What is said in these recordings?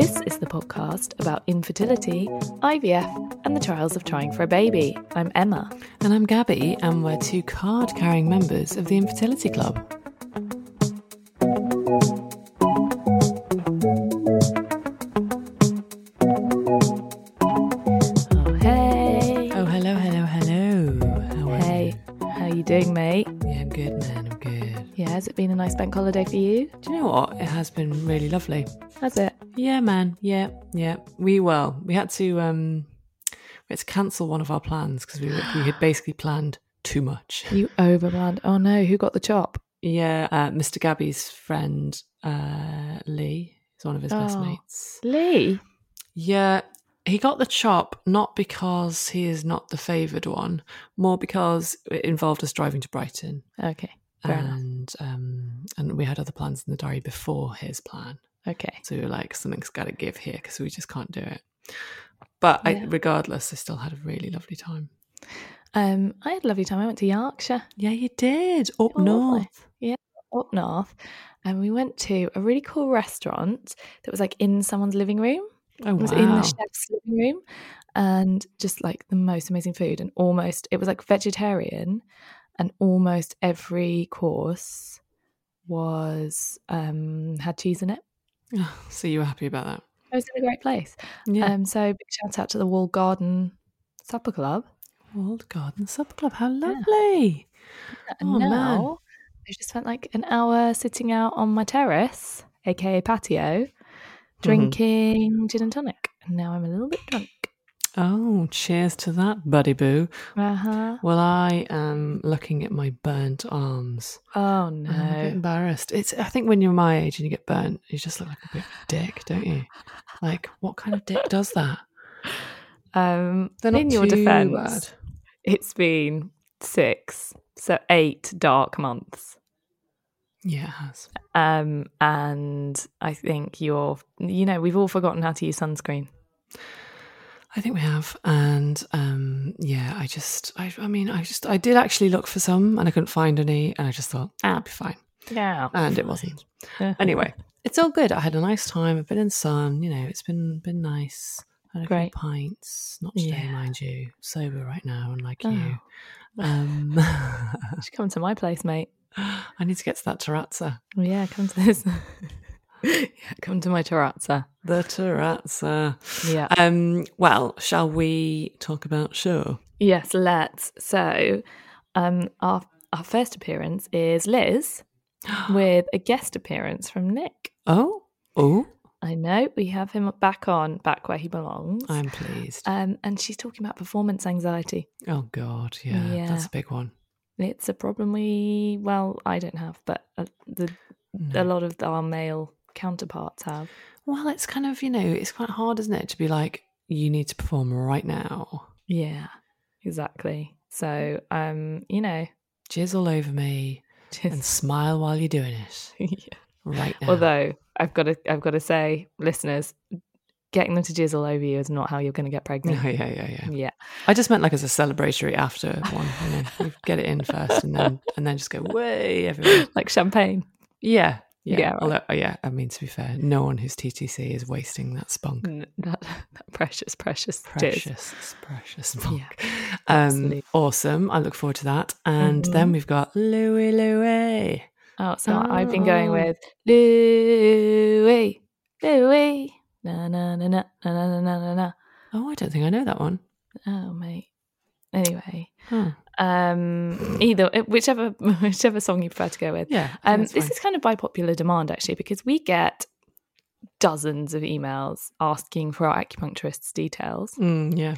This is the podcast about infertility, IVF, and the trials of trying for a baby. I'm Emma. And I'm Gabby, and we're two card carrying members of the Infertility Club. Oh, hey. Oh, hello, hello, hello. How are Hey, how you doing, mate? Yeah, I'm good, man. I'm good. Yeah, has it been a nice bank holiday for you? Do you know what? It has been really lovely. Has it? Yeah, man. Yeah, yeah. We well, we had to um, we had to cancel one of our plans because we were- we had basically planned too much. You overplanned. Oh no, who got the chop? Yeah, uh, Mr. Gabby's friend uh, Lee is one of his best Oh. mates. Lee. Yeah, he got the chop not because he is not the favoured one, more because it involved us driving to Brighton, Okay, and um, and we had other plans in the diary before his plan. Okay. So we were like, something's got to give here because we just can't do it. But I, regardless, I still had a really lovely time. Um, I had a lovely time. I went to Yorkshire. Yeah, you did up Oh, north. Yeah, up north. And we went to a really cool restaurant that was like in someone's living room. Oh It was in the chef's living room and just like the most amazing food and almost it was like vegetarian and almost every course was um had cheese in it. so you were happy about that? It was in a great place. Yeah. Um so big shout out to the Walled Garden Supper Club. Walled Garden Supper Club. How lovely! And Oh, man. I just spent like an hour sitting out on my terrace, aka patio, Mm-hmm. drinking gin and tonic. And now I'm a little bit drunk. Oh, cheers to that, buddy boo. Uh-huh. Well, I am looking at my burnt arms. Oh I'm a bit no. embarrassed. It's. I think when you're my age and you get burnt, you just look like a bit of a dick, don't you? Like, what kind of dick does that? Um in your defense, bad. it's been six, so eight dark months. Yeah, it has. Um, and I think you're, you know, we've all forgotten how to use sunscreen. I think we have, and um, yeah, I just, I, I mean, I just, I did actually look for some, and I couldn't find any, and I just thought, ah, I'll be fine, Yeah, and it wasn't. Anyway, it's all good. I had a nice time. I've been in sun. You know, it's been been nice. Had a few Great. pints, not today, Yeah. mind you. Sober right now, unlike Oh. you. Um, You should come to my place, mate. I need to get to that terrazza. Yeah, come to this. yeah, come to my terrazza. The terrazza. Yeah. Um. Well, shall we talk about show? Yes, let's. So, um, our our first appearance is Liz with a guest appearance from Nick. Oh, oh, I know we have him back on, back where he belongs. I'm pleased. Um, and she's talking about performance anxiety. oh God, yeah, Yeah. that's a big one. It's a problem we, well, I don't have, but uh, the a lot of our male counterparts have. Well, it's kind of you know, it's quite hard, isn't it, to be like, you need to perform right now. Yeah, exactly. So, um, you know, Jizz all over me and smile while you're doing it yeah. right now. although I've got to, I've got to say, listeners, getting them to jizz all over you is not how you're going to get pregnant. Yeah, yeah, yeah, yeah. Yeah. I just meant like as a celebratory after one. You, know, get it in first, and then and then just go way everywhere. Like champagne. Yeah, yeah. Yeah. Although, oh, yeah. I mean, to be fair, no one who's TTC is wasting that spunk. N- That, that precious, precious. Precious, precious spunk. Yeah, um, awesome. I look forward to that. And Mhm. then we've got Louis Louis. Oh, so I've been going Oh. with Louis, Louis, na na na na na na na na na. Oh, I don't think I know that one. Oh, mate. Anyway, Huh. Um, either whichever whichever song you prefer to go with. Yeah. Um, this fine. is kind of by popular demand actually, because we get dozens of emails asking for our acupuncturist's details. Mm, yeah.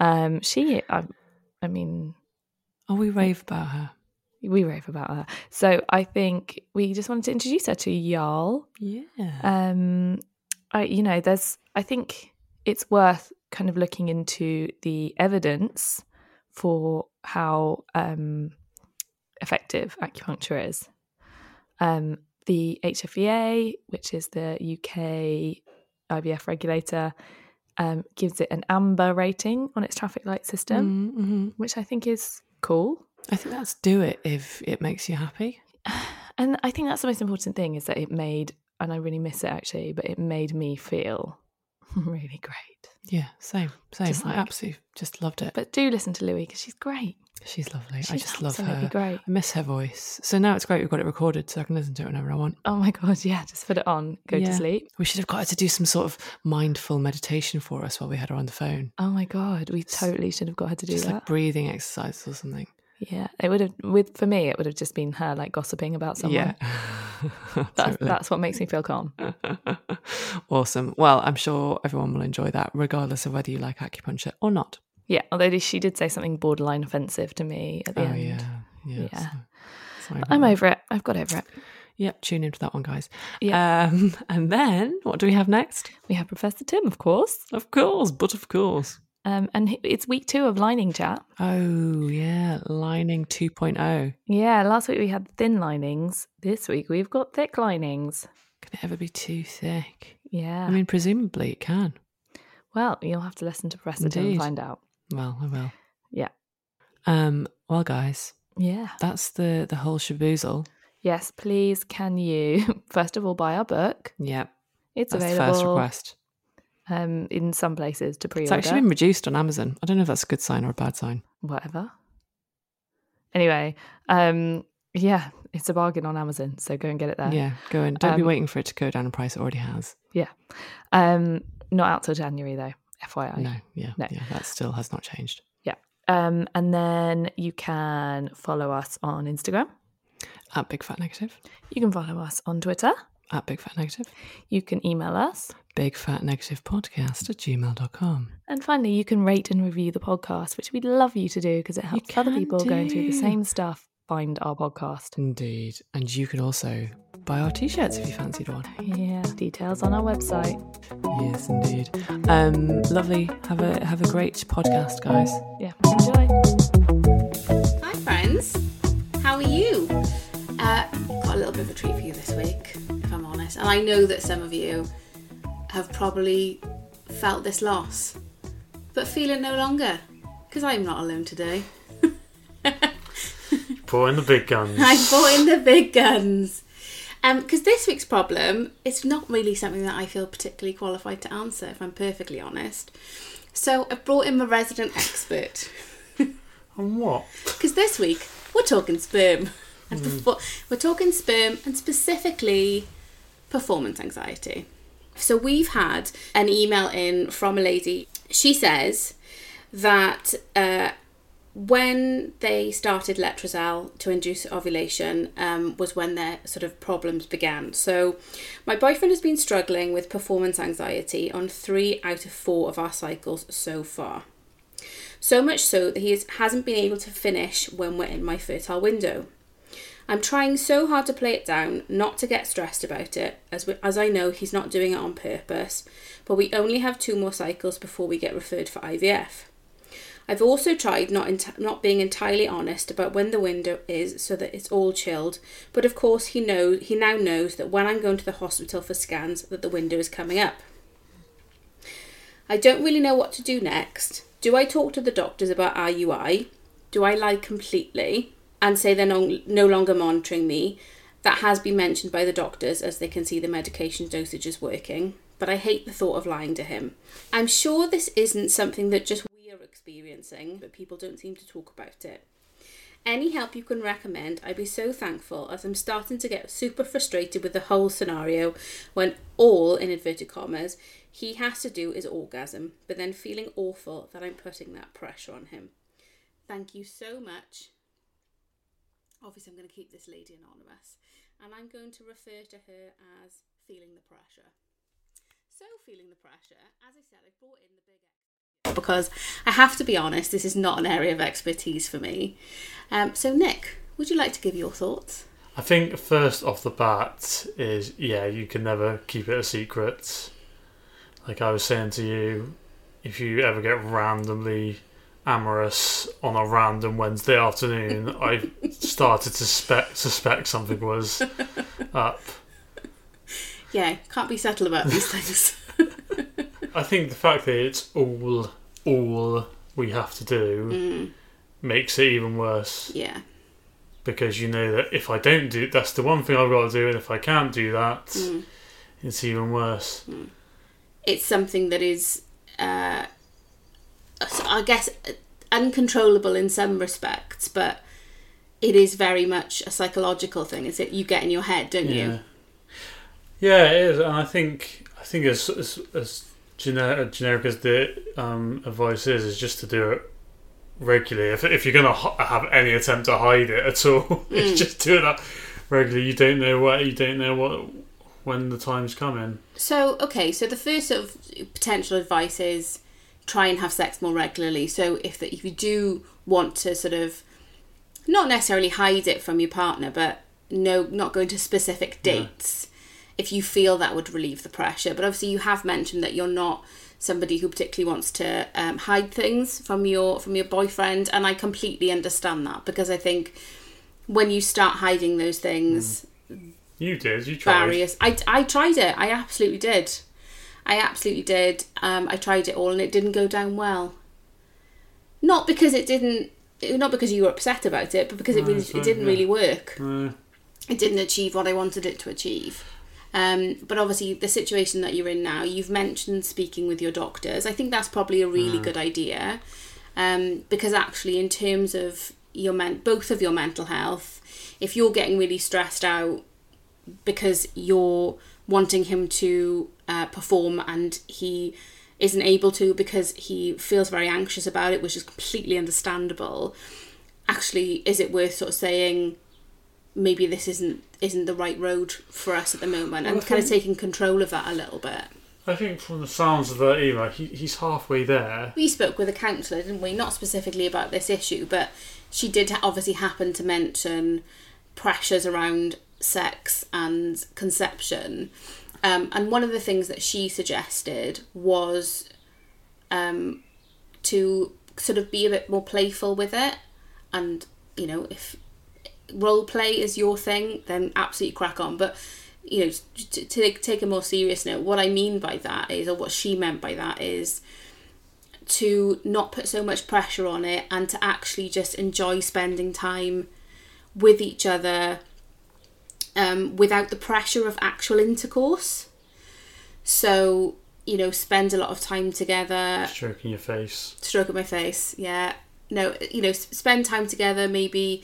Um, she, I, I mean, Oh, we rave about her. we rave about her. So I think we just wanted to introduce her to y'all. Yeah. Um, I, you know, there's, I think it's worth kind of looking into the evidence for how um, effective acupuncture is. Um, the HFEA, which is the UK IVF regulator, um, gives it an amber rating on its traffic light system, Mm, mhm. which I think is cool. I think that's do it if it makes you happy. And I think that's the most important thing is that it made, and I really miss it actually, but it made me feel really great. Yeah, same, same. Just I absolutely just loved it. But do listen to Louie because she's great. She's lovely. I just love her. great. I miss her voice. So now it's great we've got it recorded so I can listen to it whenever I want. Oh my god, yeah, just put it on, go Yeah. to sleep. We should have got her to do some sort of mindful meditation for us while we had her on the phone. Oh my god, we totally should have got her to do Just that. like breathing exercises or something. Yeah, it would have with for me. It would have just been her like gossiping about someone. Yeah. that's Totally. that's what makes me feel calm. awesome. Well, I'm sure everyone will enjoy that, regardless of whether you like acupuncture or not. Yeah, although she did say something borderline offensive to me at the oh, end. yeah. Yeah. Yeah. so- I'm that. over it. I've got over it. Yep, tune into that one, guys. Yeah. Um, and then what do we have next? We have Professor Tim, of course, Of course, but of course. Um, and it's week two of lining chat. Oh, yeah, lining oh. 2.0. Yeah, last week we had thin linings. This week we've got thick linings. Can it ever be too thick? Yeah. I mean, presumably it can. well, you'll have to listen to Professor Tim and find out. Well, I will. Yeah. Um, well, guys, Yeah. that's the the whole shaboozle. Yes, please can you first of all buy our book? Yep, It's that's available first request. Um in some places to It's pre-order. actually been reduced on Amazon. I don't know if that's a good sign or a bad sign. Whatever. Anyway, um yeah, it's a bargain on Amazon, so go and get it there. yeah, go and don't be um, waiting for it to go down in price. It already has. Yeah, um not out till January though, FYI. No, yeah, No. yeah, that still has not changed. Yeah, um and then you can follow us on Instagram. At Big Fat Negative. You can follow us on Twitter. At Big Fat Negative. You can email us. Big Fat Negative Podcast at gmail.com. And finally, you can rate and review the podcast, which we'd love you to do because it helps other can people going through the same stuff find our podcast. Indeed. And you can also buy our t shirts if you fancied one. Yeah, details on our website. Yes, indeed. Um, lovely. Have a have a great podcast, guys. Yeah, enjoy. Hi, friends. How are you? Bit of a treat for you this week, if I'm honest. And I know that some of you have probably felt this loss, but feel it no longer, because I'm not alone today. Pour in the big guns. I brought in the big guns. Um, because this week's problem is not really something that I feel particularly qualified to answer, if I'm perfectly honest. So I've brought in my resident expert. On what? Because this week we're talking sperm, and before, we're talking sperm and specifically performance anxiety. So we've had an email in from a lady. She says that uh, when they started letrozole to induce ovulation um, was when their sort of problems began. So my boyfriend has been struggling with performance anxiety on three out of four of our cycles so far. So much so that he hasn't been able to finish when we're in my fertile window. I'm trying so hard to play it down, not to get stressed about it, as, we, as I know he's not doing it on purpose, but we only have two more cycles before we get referred for IVF. I've also tried not not being entirely honest about when the window is so that it's all chilled, but of course he knows he now knows that when I'm going to the hospital for scans that the window is coming up. I don't really know what to do next. Do I talk to the doctors about IUI? Do I lie completely and say they're no, no longer monitoring me? That has been mentioned by the doctors as they can see the medication dosage is working, but I hate the thought of lying to him. I'm sure this isn't something that just we are experiencing, but people don't seem to talk about it. Any help you can recommend, I'd be so thankful as I'm starting to get super frustrated with the whole scenario when all, in inverted commas, he has to do is orgasm, but then feeling awful that I'm putting that pressure on him. Thank you so much. Obviously, I'm going to keep this lady anonymous, and I'm going to refer to her as feeling the pressure. So, feeling the pressure, as I said, I brought in the big because I have to be honest, this is not an area of expertise for me. Um, so, Nick, would you like to give your thoughts? I think first off the bat is yeah, you can never keep it a secret. Like I was saying to you, if you ever get randomly amorous on a random Wednesday afternoon, I started to suspect suspect something was up. Yeah, can't be subtle about these things. I think the fact that it's all all we have to do Mm. makes it even worse yeah, because you know that if I don't do that's the one thing I've got to do, and if I can't do that, Mm. it's even worse. it's something that is, uh, I guess, uncontrollable in some respects, but it is very much a psychological thing. Is it you get in your head, don't Yeah, you? yeah, it is, and I think I think as as, as generic, generic as the um, advice is, is just to do it regularly. If if you're gonna h- have any attempt to hide it at all, Mm. it's just do that regularly. You don't know what you don't know what when the time's coming. So, okay, so the first sort of potential advice is try and have sex more regularly. So, if the, if you do want to sort of not necessarily hide it from your partner, but no, not going to specific dates, if you feel that would relieve the pressure. But obviously, you have mentioned that you're not somebody who particularly wants to um, hide things from your from your boyfriend, and I completely understand that because I think when you start hiding those things You did. You tried. barriers. I, I tried it. I absolutely did. I absolutely did. Um, I tried it all and it didn't go down well. Not because it didn't, not because you were upset about it, but because it No, really, it's it didn't yeah. really work. No. It didn't achieve what I wanted it to achieve. Um, but obviously, the situation that you're in now, you've mentioned speaking with your doctors. I think that's probably a really good idea, um, because actually, in terms of your men- both of your mental health, if you're getting really stressed out because you're wanting him to uh, perform and he isn't able to because he feels very anxious about it, which is completely understandable. Actually, is it worth sort of saying maybe this isn't isn't the right road for us at the moment, and Well, kind of taking control of that a little bit? I think from the sounds of that email, he, he's halfway there. We spoke with a counsellor, didn't we? Not specifically about this issue, but she did obviously happen to mention pressures around sex and conception. Um, and one of the things that she suggested was um, to sort of be a bit more playful with it. And, you know, if role play is your thing, then absolutely crack on. But, you know, to, to take a more serious note, what I mean by that is, or what she meant by that is, to not put so much pressure on it and to actually just enjoy spending time with each other um, without the pressure of actual intercourse. So, you know, spend a lot of time together, Stroking your face. stroke at my face, yeah. No, you know, spend time together, maybe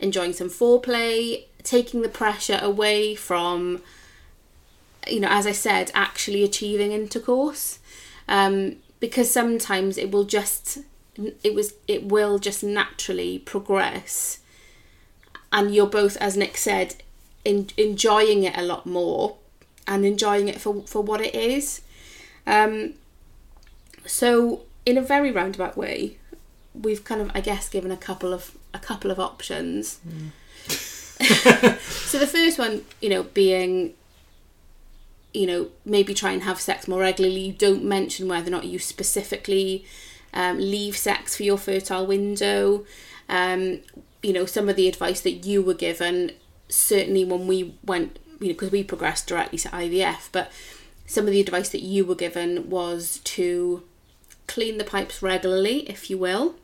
enjoying some foreplay, taking the pressure away from, you know, as I said, actually achieving intercourse. Um, because sometimes it will just, it was, it will just naturally progress. And you're both, as Nick said, in, enjoying it a lot more and enjoying it for, for what it is. Um, so, in a very roundabout way, we've kind of, I guess, given a couple of a couple of options. so the first one, you know, being, you know, maybe try and have sex more regularly. You don't mention whether or not you specifically um, leave sex for your fertile window. Um, you know, some of the advice that you were given, certainly when we went, you know, because we progressed directly to IVF, but some of the advice that you were given was to clean the pipes regularly, if you will.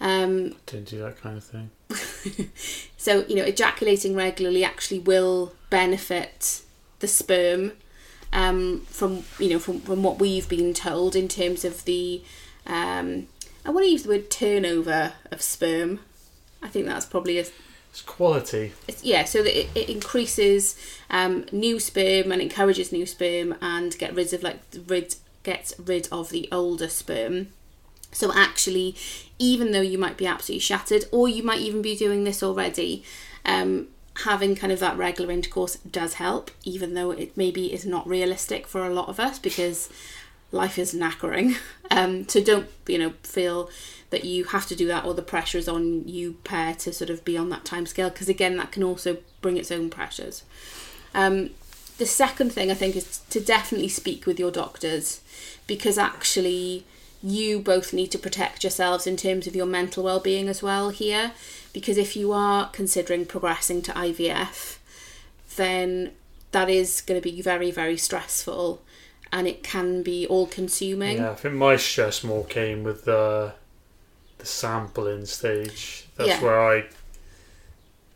Um, Don't do that kind of thing. so, you know, ejaculating regularly actually will benefit the sperm um, from, you know, from, from what we've been told in terms of the, um, I want to use the word turnover of sperm. I think that's probably a, It's quality. yeah, so that it, it increases um, new sperm and encourages new sperm and get rid of like rid gets rid of the older sperm. So actually, even though you might be absolutely shattered, or you might even be doing this already, um, having kind of that regular intercourse does help, even though it maybe is not realistic for a lot of us because life is knackering. Um, so don't you know feel that you have to do that or the pressure is on you pair to sort of be on that time scale because again that can also bring its own pressures. Um, the second thing I think is to definitely speak with your doctors because actually you both need to protect yourselves in terms of your mental well-being as well here because if you are considering progressing to IVF then that is going to be very very stressful and it can be all consuming Yeah, I think my stress more came with the the sampling stage. That's Yeah. where I,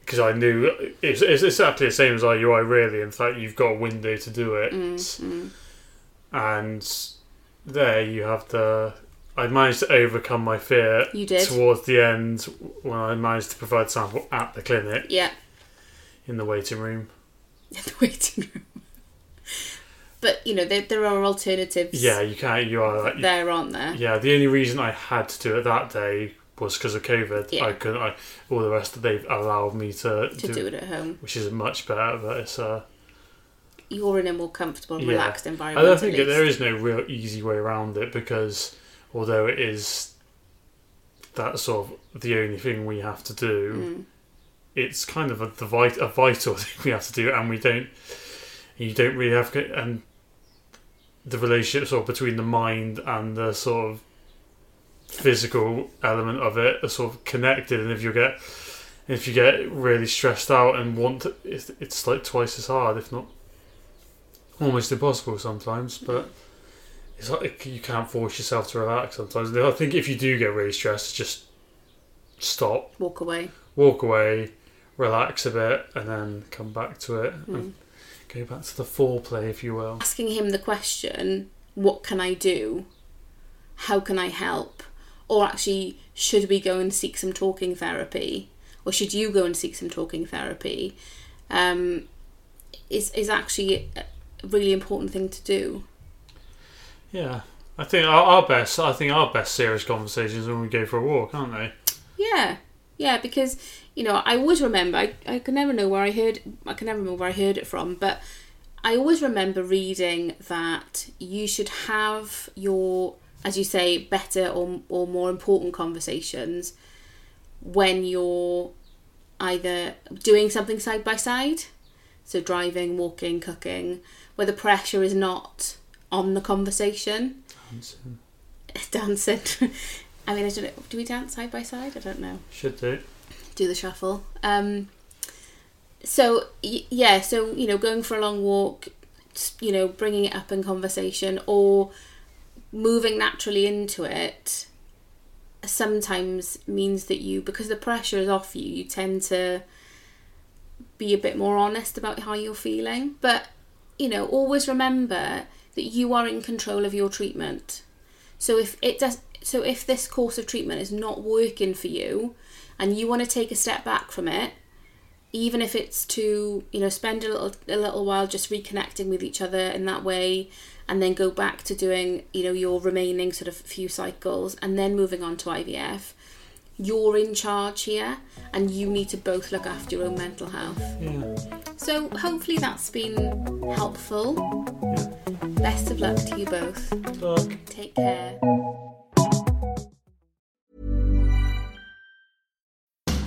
because I knew it's, it's exactly the same as IUI really. In fact, you've got a window to do it, Mm, and there you have to. I managed to overcome my fear You did. towards the end when I managed to provide sample at the clinic yeah in the waiting room. in the waiting room but you know there, there are alternatives Yeah, you can't. You are like, there aren't there Yeah, the only reason I had to do it that day was because of COVID. Yeah. I couldn't. I, all the rest of they've allowed me to, to do it at home which is much better. But it's uh, you're in a more comfortable yeah. relaxed I environment don't think there is no real easy way around it because although it is that sort of the only thing we have to do, Mm. it's kind of a, the vit- a vital thing we have to do, and we don't. You don't really have to, and the relationship sort of between the mind and the sort of physical element of it are sort of connected. And if you get if you get really stressed out and want to, it's, it's like twice as hard, if not almost impossible sometimes. But it's like you can't force yourself to relax sometimes. I think if you do get really stressed, just stop, walk away walk away, relax a bit, and then come back to it Mm. Go back to the foreplay, if you will. asking him the question what can i do how can i help or actually should we go and seek some talking therapy or should you go and seek some talking therapy um, is is actually a really important thing to do Yeah, I think our, our best. I think our best serious conversations when we go for a walk, aren't they? Yeah, yeah, because you know I always remember. I, I can never know where I heard. I can never remember where I heard it from, but I always remember reading that you should have your, as you say, better or or more important conversations when you're either doing something side by side, so driving, walking, cooking, where the pressure is not on the conversation. Dancing. Dancing. I mean, I don't know. Do we dance side by side? I don't know Should do. Do the shuffle. Um, so yeah, so you know, going for a long walk, you know, bringing it up in conversation or moving naturally into it sometimes means that you because the pressure is off you you tend to be a bit more honest about how you're feeling but you know always remember that you are in control of your treatment so if it does so if this course of treatment is not working for you and you want to take a step back from it even if it's to you know spend a little a little while just reconnecting with each other in that way and then go back to doing you know your remaining sort of few cycles and then moving on to IVF you're in charge here and you need to both look after your own mental health Yeah. so hopefully that's been helpful yeah. best of luck to you both Look. take care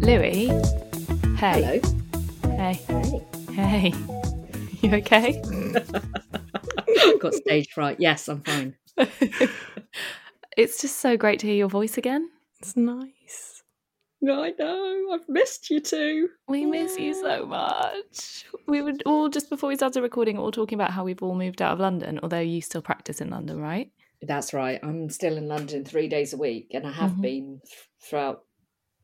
Louis. Hey. Hello. Hey. Hey. Hey. You okay? I've got stage fright. Yes, I'm fine. it's just so great to hear your voice again. It's nice. I know. I've missed you too. We miss you so much. We were all just before we started recording, all talking about how we've all moved out of London, although you still practice in London, right? That's right. I'm still in London three days a week, and I have Mhm. been throughout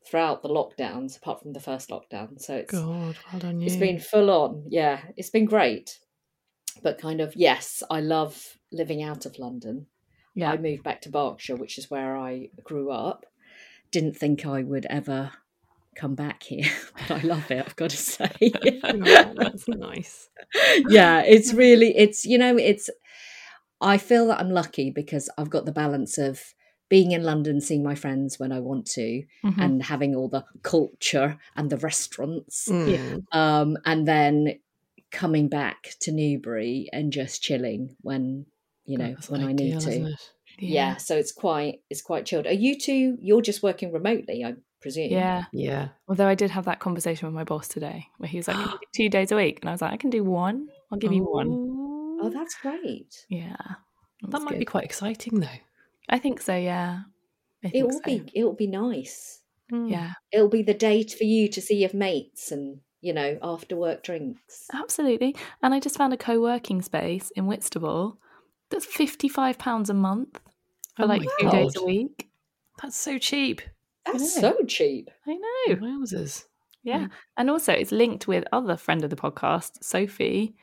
throughout the lockdowns, apart from the first lockdown. So it's God, well done you. it's been full on. Yeah, it's been great. But kind of yes, I love living out of London. Yeah. I moved back to Berkshire, which is where I grew up. Didn't think I would ever come back here, but I love it. I've got to say. Oh, that's nice. yeah, it's really it's you know it's I feel that I'm lucky because I've got the balance of being in London, seeing my friends when I want to, Mhm. and having all the culture and the restaurants, Mm. um, and then coming back to Newbury and just chilling when you know That's when I need to. isn't? Yeah. so it's quite it's quite chilled. Are you two? You're just working remotely, I presume. Yeah. Yeah. Although I did have that conversation with my boss today where he was like, "Can two days a week? And I was like, I can do one. I'll give you one. Oh, that's great. Yeah. That that's might be quite exciting though. I think so, yeah. I It will so. be it will be nice. Yeah. It'll be the date for you to see your mates and you know after work drinks. Absolutely. And I just found a co working space in Whitstable that's £55 a month for Oh like my two days a week. That's so cheap. That's so cheap. I know. Wowzers. Yeah. And also it's linked with other friend of the podcast, Sophie,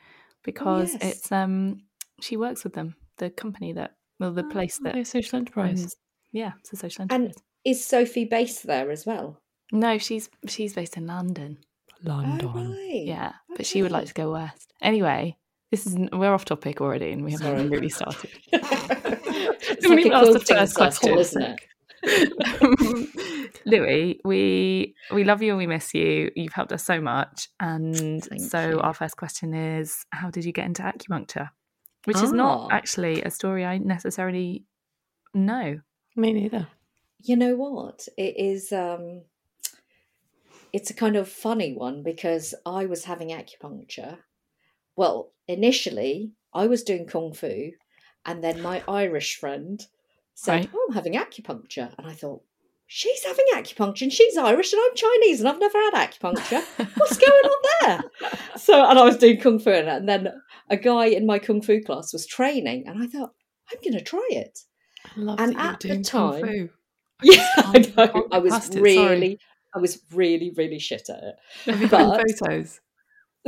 because yes. it's um she works with them, the company that well the place oh, that Oh, social enterprise. owns- yeah, it's a social enterprise. And is Sophie based there as well? no, she's she's based in London. London. Oh, right. Yeah. But she would like to go west. Anyway, this is we're off topic already and we haven't Sorry. really started. it's Haven't like even a asked the first circle, question. isn't it? Louis, we we love you and we miss you. You've helped us so much. And Thank so you. our first question is how did you get into acupuncture? Which is not Ah. actually a story I necessarily know. Me neither. You know what? It is. um It's a kind of funny one because I was having acupuncture. Well, initially I was doing kung fu, and then my Irish friend said, Right. "Oh, I'm having acupuncture," and I thought. She's having acupuncture and she's Irish and I'm Chinese and I've never had acupuncture. What's going on there? So, and I was doing kung fu and and then a guy in my kung fu class was training and I thought, I'm going to try it. I love And at the time-. Yeah, I can't- know. I was it, really, sorry. I was really, really shit at it. Have you got But- photos?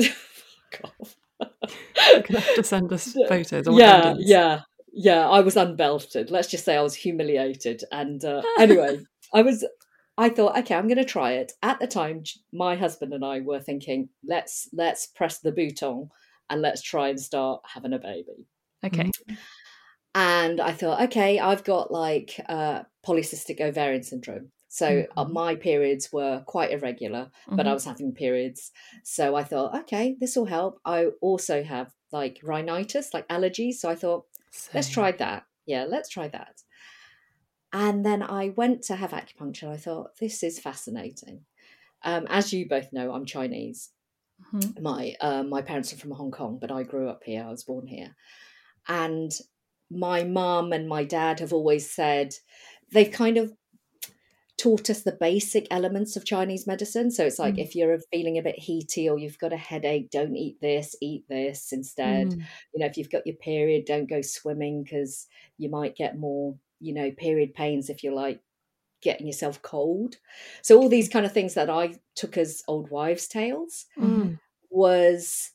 Fuck off. You're gonna have to send us photos. Yeah, yeah, yeah. I was unbelted. Let's just say I was humiliated. And uh, anyway, I was. I thought, okay, I'm going to try it. At the time, my husband and I were thinking, let's let's press the bouton and let's try and start having a baby. Okay. And I thought, okay, I've got like uh, polycystic ovarian syndrome. So uh, Mhm. my periods were quite irregular, but I Mhm. was having periods. So I thought, okay, this will help. I also have like rhinitis, like allergies. So I thought, let's try that. Yeah, let's try that. And then I went to have acupuncture. I thought, this is fascinating. Um, as you both know, I'm Chinese. Mhm. My uh, my parents are from Hong Kong, but I grew up here. I was born here, and my mum and my dad have always said they've kind of taught us the basic elements of Chinese medicine. So it's like Mm. if you're feeling a bit heaty or you've got a headache, don't eat this, eat this instead. Mm. You know, if you've got your period, don't go swimming because you might get more, you know, period pains if you're like getting yourself cold. So all these kind of things that I took as old wives' tales Mm. was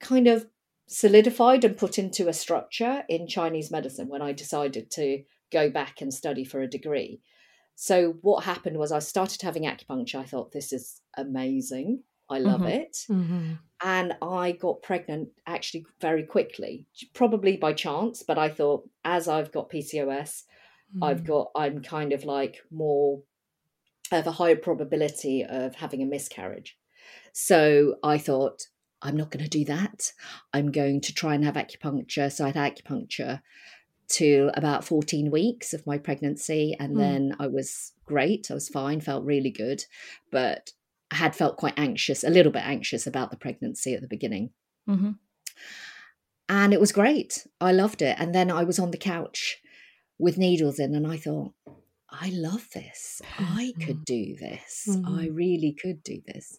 kind of solidified and put into a structure in Chinese medicine when I decided to go back and study for a degree. So what happened was I started having acupuncture. I thought this is amazing. I love Mhm. it. Mm-hmm. And I got pregnant actually very quickly, probably by chance, but I thought as I've got PCOS, I've got I'm kind of like more of a higher probability of having a miscarriage. So I thought I'm not going to do that. I'm going to try and have acupuncture. So I had acupuncture to about 14 weeks of my pregnancy and Mm. then I was great. I was fine, felt really good, but had felt quite anxious, a little bit anxious about the pregnancy at the beginning. hmm And it was great. I loved it. And then I was on the couch with needles in, and I thought, I love this. I could do this. I really could do this.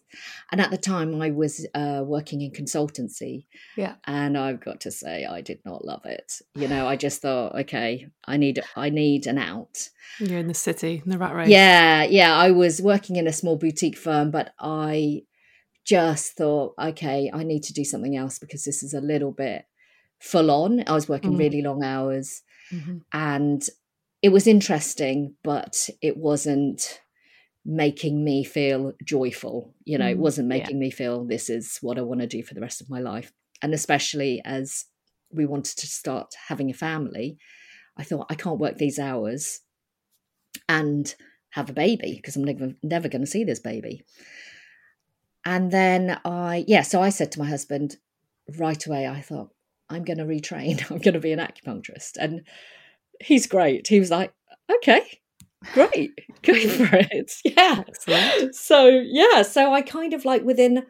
And at the time, I was uh, working in consultancy. Yeah. And I've got to say, I did not love it. You know, I just thought, okay, I need, I need an out. You're in the city, in the rat race. Yeah, yeah. I was working in a small boutique firm, but I just thought, okay, I need to do something else because this is a little bit full on. I was working Mm. really long hours Mhm. and it was interesting, but it wasn't making me feel joyful. You know, it Mm, wasn't yeah. making me feel this is what I want to do for the rest of my life. And especially as we wanted to start having a family, I thought I can't work these hours and have a baby because I'm never never going to see this baby. And then I yeah, so I said to my husband right away, I thought, I'm gonna retrain, I'm gonna be an acupuncturist. And he's great. He was like, Okay, great, go for it. Yeah. Excellent. So yeah, so I kind of like within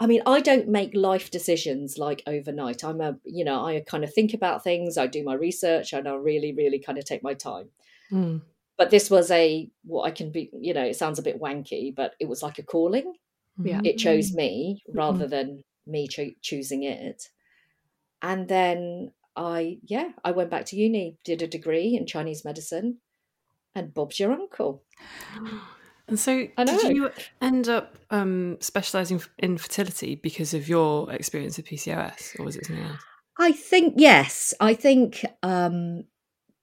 I mean, I don't make life decisions like overnight. I'm a, you know, I kind of think about things, I do my research, and I really, really kind of take my time Mm. but this was a what I can be you know it sounds a bit wanky but it was like a calling Yeah. it chose me rather than me cho- choosing it and then I yeah I went back to uni did a degree in Chinese medicine and Bob's your uncle And so, I did know. you end up um, specialising in fertility because of your experience of PCOS, or was it something else? I think yes I think um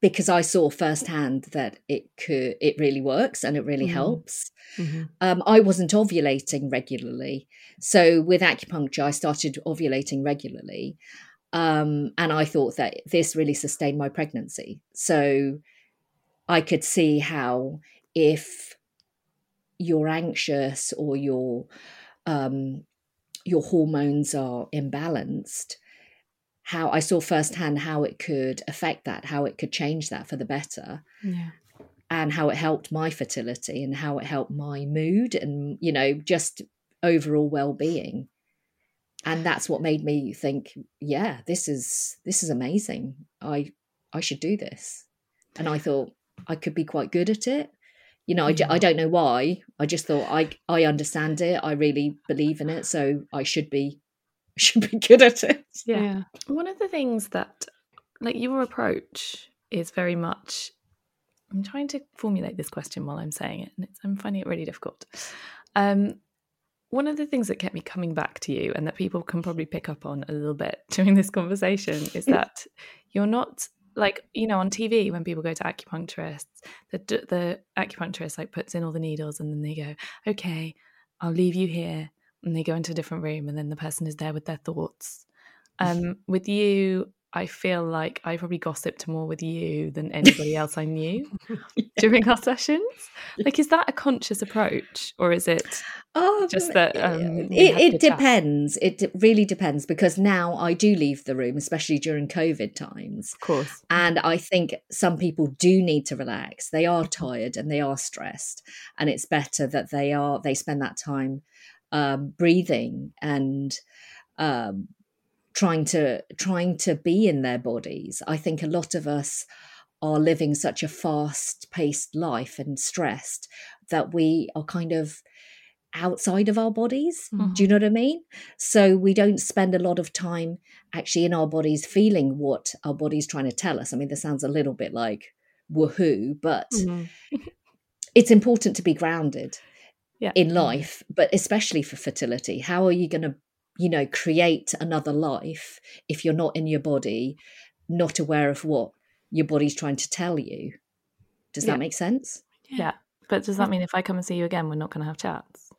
because I saw firsthand that it could it really works and it really Mhm. helps Mm-hmm. um, I wasn't ovulating regularly. So with acupuncture, I started ovulating regularly. Um, and I thought that this really sustained my pregnancy. So I could see how if you're anxious or your um, your hormones are imbalanced, how I saw firsthand how it could affect that, how it could change that for the better Yeah. and how it helped my fertility and how it helped my mood and you know just overall well-being and that's what made me think yeah this is this is amazing. I i should do this. And i thought i could be quite good at it. You know I, d- I don't know why. I just thought i i understand it. I really believe in it so i should be should be good at it. Yeah. One of the things that, like, your approach is very much. I'm trying to formulate this question while I'm saying it, and it's, I'm finding it really difficult. Um, one of the things that kept me coming back to you, and that people can probably pick up on a little bit during this conversation, is that you're not like you know on TV when people go to acupuncturists, the the acupuncturist like puts in all the needles, and then they go, "Okay, I'll leave you here," and they go into a different room, and then the person is there with their thoughts. Um, with you, I feel like I probably gossiped more with you than anybody else I knew during our sessions. Like, is that a conscious approach, or is it Oh, just that? Um, it, it the chat? depends. It really depends because now I do leave the room, especially during COVID times. Of course. And I think some people do need to relax. They are tired and they are stressed, and it's better that they are they spend that time um, breathing and um, trying to trying to be in their bodies. I think a lot of us are living such a fast paced life and stressed that we are kind of outside of our bodies. Do mm-hmm. you know what I mean? So we don't spend a lot of time actually in our bodies feeling what our body's trying to tell us. I mean, this sounds a little bit like woohoo, but mm-hmm. it's important to be grounded Yeah. in life, but especially for fertility. How are you going to, you know, create another life if you're not in your body, not aware of what your body's trying to tell you? Does Yeah. that make sense? Yeah. But does that mean if I come and see you again, we're not going to have chats?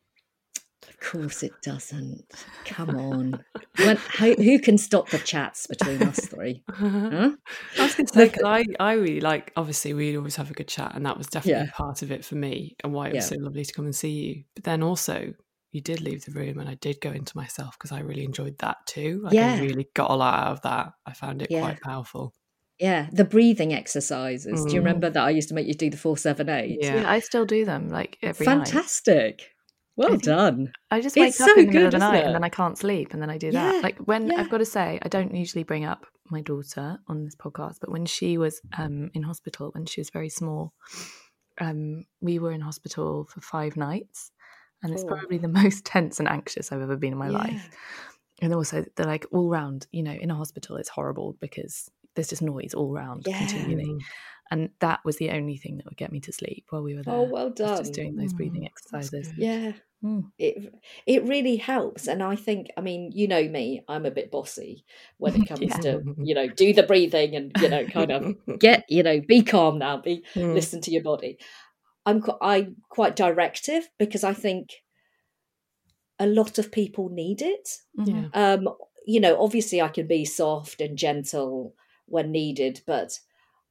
Of course it doesn't. Come on. when, how, who can stop the chats between us three? Huh? I was going to say, 'cause I, I really like, obviously, we always have a good chat, and that was definitely Yeah. part of it for me and why it was Yeah. so lovely to come and see you. But then also, you did leave the room, and I did go into myself because I really enjoyed that too. Like, Yeah. I really got a lot out of that. I found it Yeah. quite powerful. Yeah, the breathing exercises. Do you Mm. remember that I used to make you do the four seven eight? Yeah. Yeah, I still do them like every night. Fantastic. Well think- done. I just wake It's up so in the middle of the night it? and then I can't sleep and then I do Yeah, that. Like when yeah. I've got to say, I don't usually bring up my daughter on this podcast, but when she was um, in hospital when she was very small, um, we were in hospital for five nights, and it's Oh. probably the most tense and anxious I've ever been in my life. And also, they're like all round, you know, in a hospital, it's horrible because there's just noise all round Yeah. continually. And that was the only thing that would get me to sleep while we were there. Oh, well done. Just doing those breathing Mm, exercises. Yeah. Mm. It it really helps. And I think, I mean, you know me, I'm a bit bossy when it comes Yeah. to, you know, do the breathing and, you know, kind of get, you know, be calm now, be Mm. listen to your body. I'm qu- I'm quite directive because I think a lot of people need it. Mhm. Yeah. Um, you know, obviously I can be soft and gentle when needed, but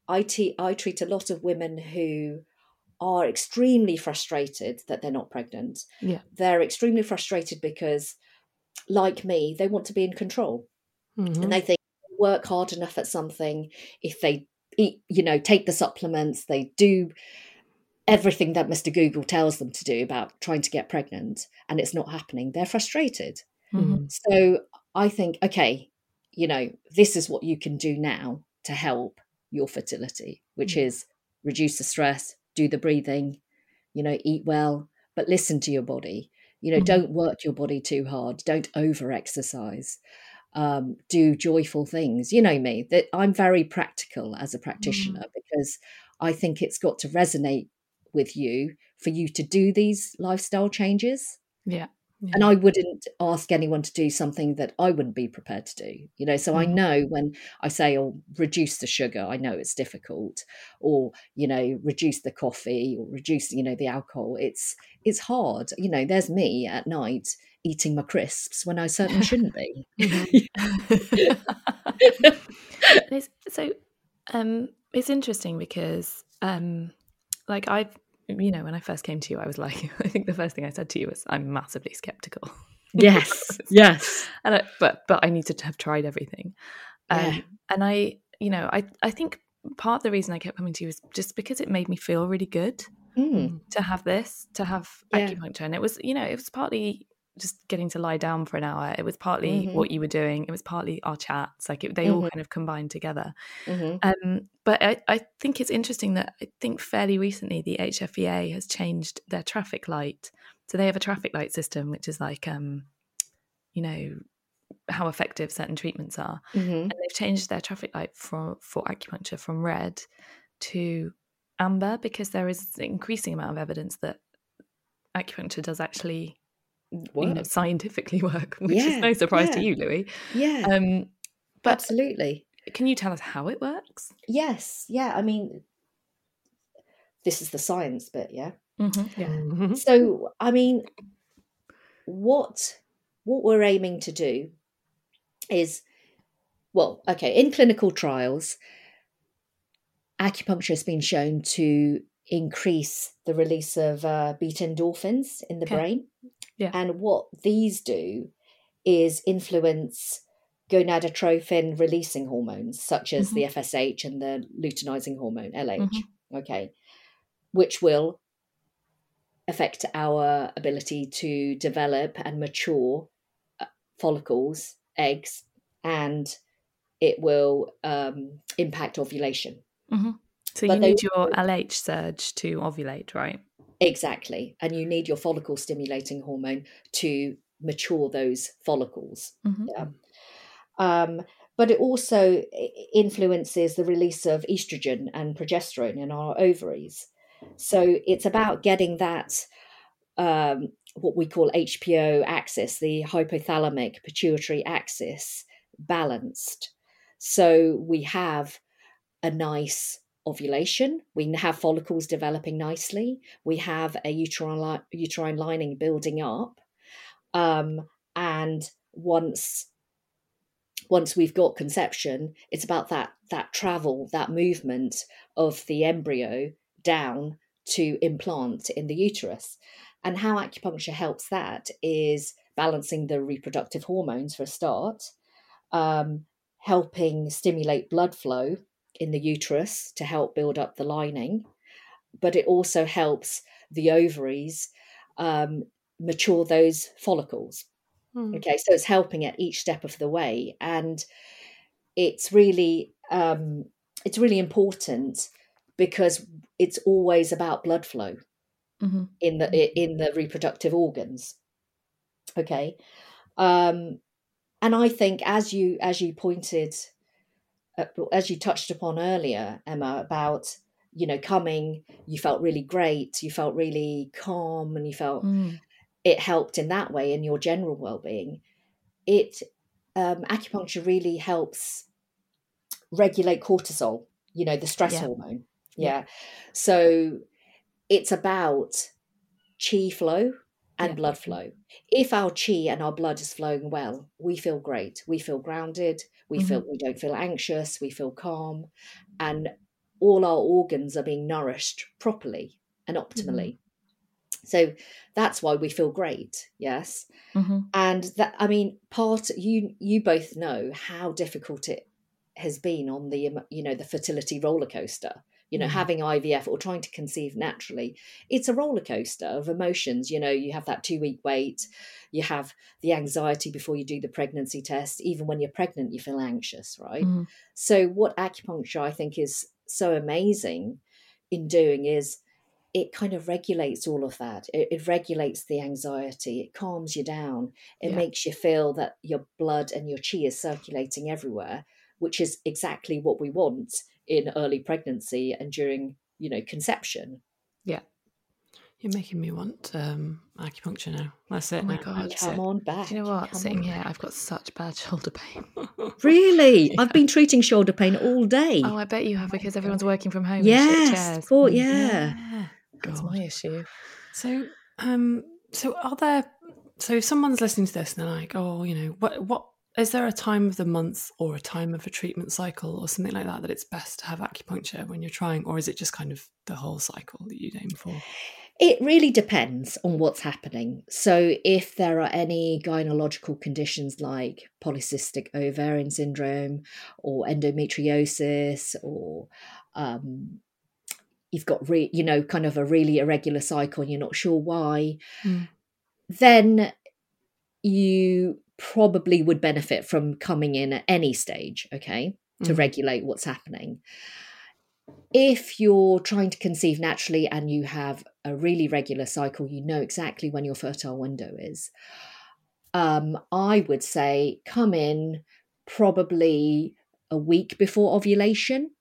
I te- I treat a lot of women who are extremely frustrated that they're not pregnant. Yeah. They're extremely frustrated because, like me, they want to be in control Mhm. and they think they work hard enough at something if they eat, you know, take the supplements, they do everything that Mr. Google tells them to do about trying to get pregnant and it's not happening. They're frustrated. Mhm. So I think, okay, you know, this is what you can do now to help your fertility, which is reduce the stress, do the breathing, you know, eat well, but listen to your body. You know, Mhm. don't work your body too hard. Don't over exercise. Um, do joyful things. You know me, that I'm very practical as a practitioner because I think it's got to resonate with you for you to do these lifestyle changes Yeah. and I wouldn't ask anyone to do something that I wouldn't be prepared to do. You know, so I Mhm. know when I say, "Oh, reduce the sugar," I know it's difficult, or you know, reduce the coffee or reduce, you know, the alcohol. It's it's hard. You know, there's me at night eating my crisps when I certainly shouldn't be. It's, so um, it's interesting because, um, like, I, you know, when I first came to you, I was like, I think the first thing I said to you was, I'm massively skeptical. yes, yes, and I, but but I need to have tried everything. Um, Yeah. And I, you know, I I think part of the reason I kept coming to you is just because it made me feel really good Mm, to have this, to have Yeah. acupuncture, and it was, you know, it was partly just getting to lie down for an hour. It was partly Mhm. what you were doing. It was partly our chats. Like it, they all Mhm. kind of combined together. mhm. Um, but I, I think it's interesting that I think fairly recently the HFEA has changed their traffic light. So they have a traffic light system, which is like, um, you know, how effective certain treatments are. Mhm. And they've changed their traffic light for for acupuncture from red to amber because there is an increasing amount of evidence that acupuncture does actually you know, scientifically work, which is no surprise to you, Louis. Yeah, Um, but absolutely. can you tell us how it works? Yes, yeah. I mean, this is the science bit, yeah. Mm-hmm. Yeah. Mhm. So, I mean, what what we're aiming to do is well, okay, in clinical trials, acupuncture has been shown to increase the release of uh, beta endorphins in the Okay. brain. Yeah. And what these do is influence gonadotrophin releasing hormones, such as the FSH and the luteinizing hormone, LH. Okay. Which will affect our ability to develop and mature uh, follicles, eggs, and it will um, impact ovulation. So But you need your LH surge to ovulate, right? Exactly. And you need your follicle stimulating hormone to mature those follicles. Mhm. Yeah. Um, but it also influences the release of estrogen and progesterone in our ovaries. So it's about getting that, um, what we call HPO axis, the hypothalamic pituitary axis, balanced. So we have a nice ovulation. We have follicles developing nicely. We have a uterine, li- uterine lining building up. Um, and once once we've got conception, it's about that that travel, that movement of the embryo down to implant in the uterus. And how acupuncture helps that is balancing the reproductive hormones for a start, um, helping stimulate blood flow in the uterus to help build up the lining, but it also helps the ovaries um, mature those follicles. Okay, so it's helping at each step of the way, and it's really um, it's really important because it's always about blood flow Mhm. in the in the reproductive organs. Okay, um, and I think as you as you pointed, as you touched upon earlier, Emma, about you know coming, you felt really great, you felt really calm, and you felt Mm. it helped in that way in your general well-being it um, acupuncture really helps regulate cortisol you know the stress Yeah. hormone yeah. so it's about chi flow and Yeah. blood flow. If our chi and our blood is flowing well we feel great. We feel grounded. We feel we don't feel anxious. We feel calm. And all our organs are being nourished properly and optimally. So that's why we feel great yes? Mhm. and that i mean part you you both know how difficult it has been on the you know the fertility roller coaster you know having ivf or trying to conceive naturally it's a roller coaster of emotions you know you have that two week wait you have the anxiety before you do the pregnancy test even when you're pregnant you feel anxious right Mhm. so what acupuncture i think is so amazing in doing is it kind of regulates all of that. It, it regulates the anxiety. It calms you down. It Yeah. makes you feel that your blood and your chi is circulating everywhere, which is exactly what we want in early pregnancy and during, you know, conception. Yeah. You're making me want um, acupuncture now. That's it. Oh my. God. Come it. on back. Do you know what? Come Sitting here, back. I've got such bad shoulder pain. Really? I've been treating shoulder pain all day. oh, I bet you have because everyone's working from home. yes. Cool, Mm, yeah. Yeah. That's my issue. So, um, so are there? So, if someone's listening to this and they're like, "Oh, you know, what, what is there a time of the month or a time of a treatment cycle or something like that that it's best to have acupuncture when you're trying, or is it just kind of the whole cycle that you'd aim for?" It really depends on what's happening. So, if there are any gynecological conditions like polycystic ovarian syndrome or endometriosis, or um, you've got, re- you know, kind of a really irregular cycle and you're not sure why, Mm. then you probably would benefit from coming in at any stage, okay, to Mhm. regulate what's happening if you're trying to conceive naturally and you have a really regular cycle, you know exactly when your fertile window is. Um, I would say come in probably a week before ovulation